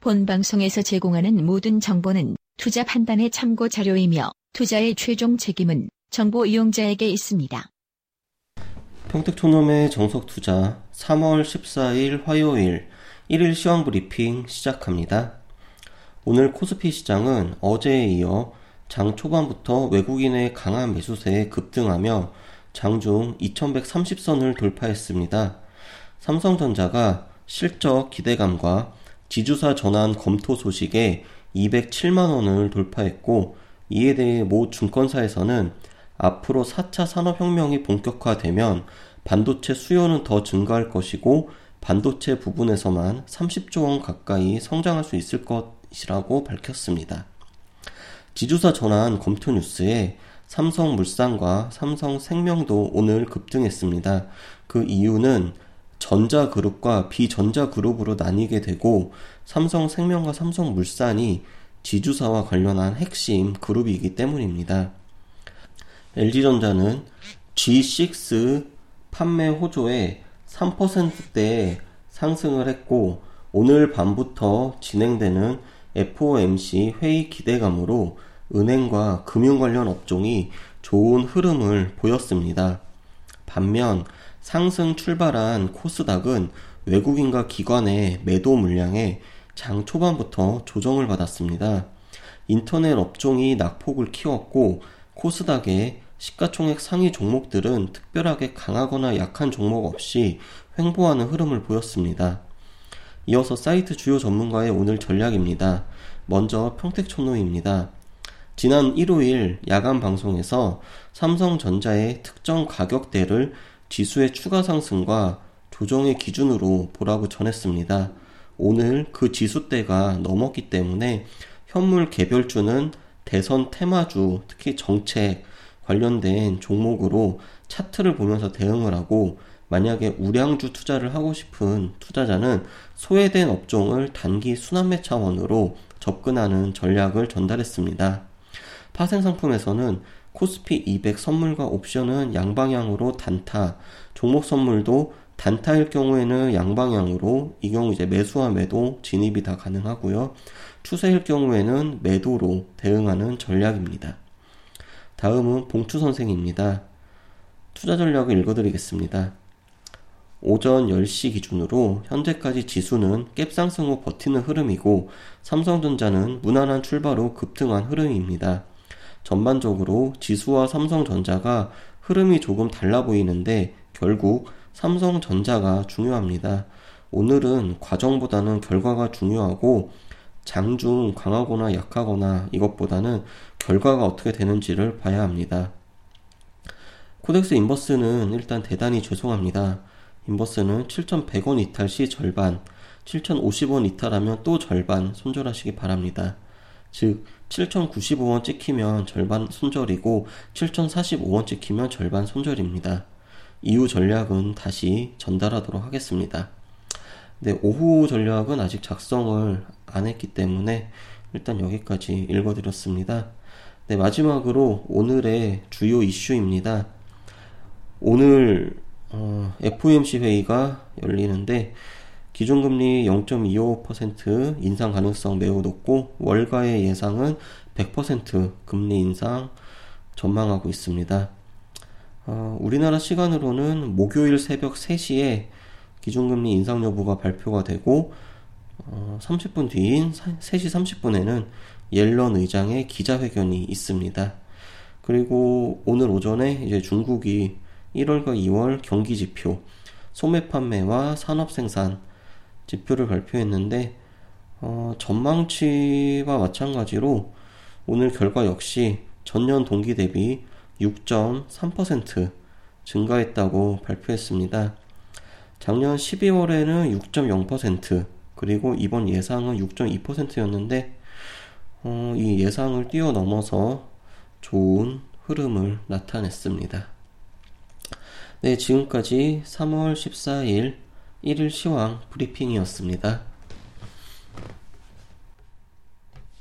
본 방송에서 제공하는 모든 정보는 투자 판단의 참고 자료이며 투자의 최종 책임은 정보 이용자에게 있습니다. 평택촌놈의 정석 투자 3월 14일 화요일 1일 시황 브리핑 시작합니다. 오늘 코스피 시장은 어제에 이어 장 초반부터 외국인의 강한 매수세에 급등하며 장중 2130선을 돌파했습니다. 삼성전자가 실적 기대감과 지주사 전환 검토 소식에 207만 원을 돌파했고 이에 대해 모 증권사에서는 앞으로 4차 산업혁명이 본격화되면 반도체 수요는 더 증가할 것이고 반도체 부분에서만 30조 원 가까이 성장할 수 있을 것이라고 밝혔습니다. 지주사 전환 검토 뉴스에 삼성물산과 삼성생명도 오늘 급등했습니다. 그 이유는 전자그룹과 비전자그룹으로 나뉘게 되고 삼성생명과 삼성물산이 지주사와 관련한 핵심 그룹이기 때문입니다. LG전자는 G6 판매 호조에 3%대 상승을 했고 오늘 밤부터 진행되는 FOMC 회의 기대감으로 은행과 금융 관련 업종이 좋은 흐름을 보였습니다. 반면 상승 출발한 코스닥은 외국인과 기관의 매도 물량에 장 초반부터 조정을 받았습니다. 인터넷 업종이 낙폭을 키웠고 코스닥의 시가총액 상위 종목들은 특별하게 강하거나 약한 종목 없이 횡보하는 흐름을 보였습니다. 이어서 사이트 주요 전문가의 오늘 전략입니다. 먼저 평택촌노입니다. 지난 일요일 야간 방송에서 삼성전자의 특정 가격대를 지수의 추가 상승과 조정의 기준으로 보라고 전했습니다. 오늘 그 지수대가 넘었기 때문에 현물 개별주는 대선 테마주, 특히 정책 관련된 종목으로 차트를 보면서 대응을 하고 만약에 우량주 투자를 하고 싶은 투자자는 소외된 업종을 단기 순환매 차원으로 접근하는 전략을 전달했습니다. 파생 상품에서는 코스피 200 선물과 옵션은 양방향으로 단타, 종목 선물도 단타일 경우에는 양방향으로 이 경우 이제 매수와 매도 진입이 다 가능하고요. 추세일 경우에는 매도로 대응하는 전략입니다. 다음은 봉추 선생입니다. 투자 전략을 읽어드리겠습니다. 오전 10시 기준으로 현재까지 지수는 갭상승 후 버티는 흐름이고 삼성전자는 무난한 출발로 급등한 흐름입니다. 전반적으로 지수와 삼성전자가 흐름이 조금 달라 보이는데 결국 삼성전자가 중요합니다. 오늘은 과정보다는 결과가 중요하고 장중 강하거나 약하거나 이것보다는 결과가 어떻게 되는지를 봐야 합니다. 코덱스 인버스는 일단 대단히 죄송합니다. 인버스는 7,100원 이탈 시 절반, 7,050원 이탈하면 또 절반 손절하시기 바랍니다. 즉, 7,095원 찍히면 절반 손절이고 7,045원 찍히면 절반 손절입니다. 이후 전략은 다시 전달하도록 하겠습니다. 네, 오후 전략은 아직 작성을 안 했기 때문에 일단 여기까지 읽어드렸습니다. 네, 마지막으로 오늘의 주요 이슈입니다. 오늘 어, FOMC 회의가 열리는데 기준금리 0.25% 인상 가능성 매우 높고 월가의 예상은 100% 금리 인상 전망하고 있습니다. 어, 우리나라 시간으로는 목요일 새벽 3시에 기준금리 인상 여부가 발표가 되고 어, 30분 뒤인 3시 30분에는 옐런 의장의 기자회견이 있습니다. 그리고 오늘 오전에 이제 중국이 1월과 2월 경기 지표, 소매 판매와 산업 생산 지표를 발표했는데 어, 전망치와 마찬가지로 오늘 결과 역시 전년 동기 대비 6.3% 증가했다고 발표했습니다. 작년 12월에는 6.0% 그리고 이번 예상은 6.2%였는데 어, 이 예상을 뛰어넘어서 좋은 흐름을 나타냈습니다. 네, 지금까지 3월 14일 1일 시황 브리핑이었습니다.